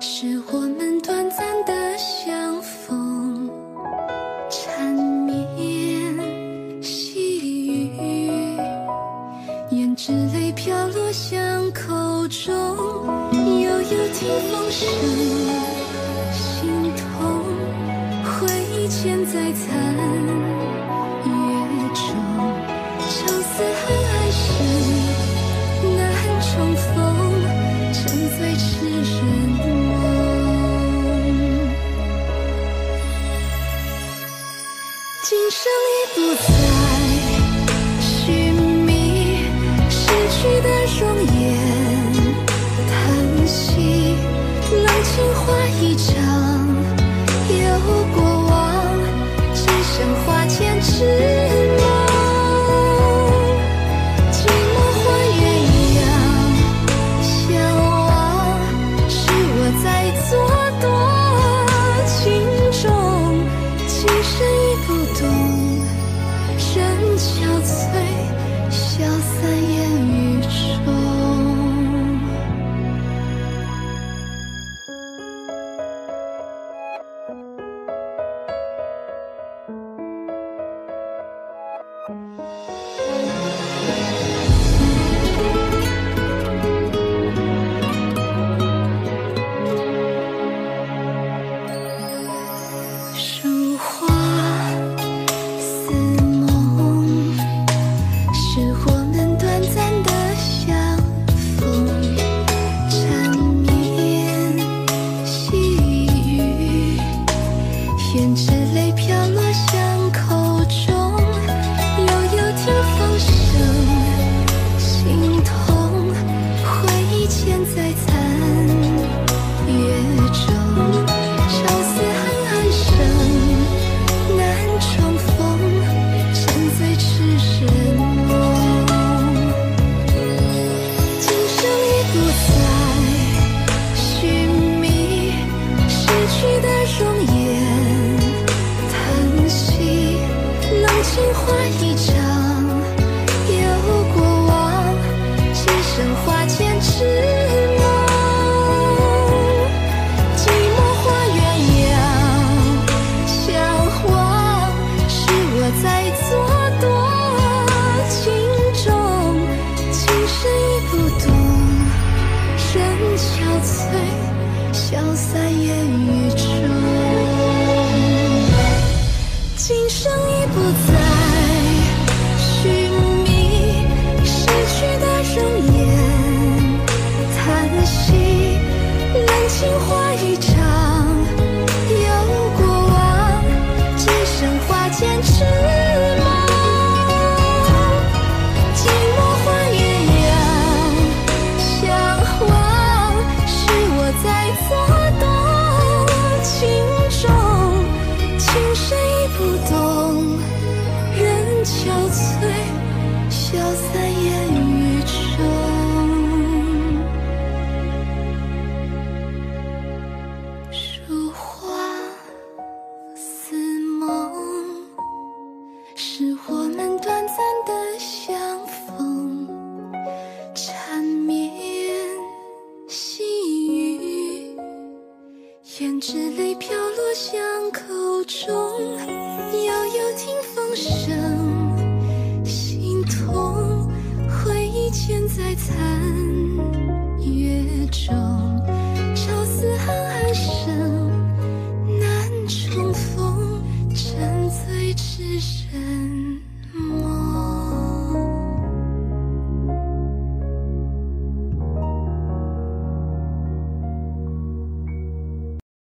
是我们短暂的相逢，缠绵细语，胭脂泪飘落巷口中，幽幽听风声，心痛，回忆千载残。今生已不再寻觅失去的容颜，叹息冷清化一场，有过往，只剩花前痴。花一场，有过往，只剩花前痴。should 缠绵细语，胭脂泪飘落巷口中，悠悠听风声，心痛，回忆嵌在残月中。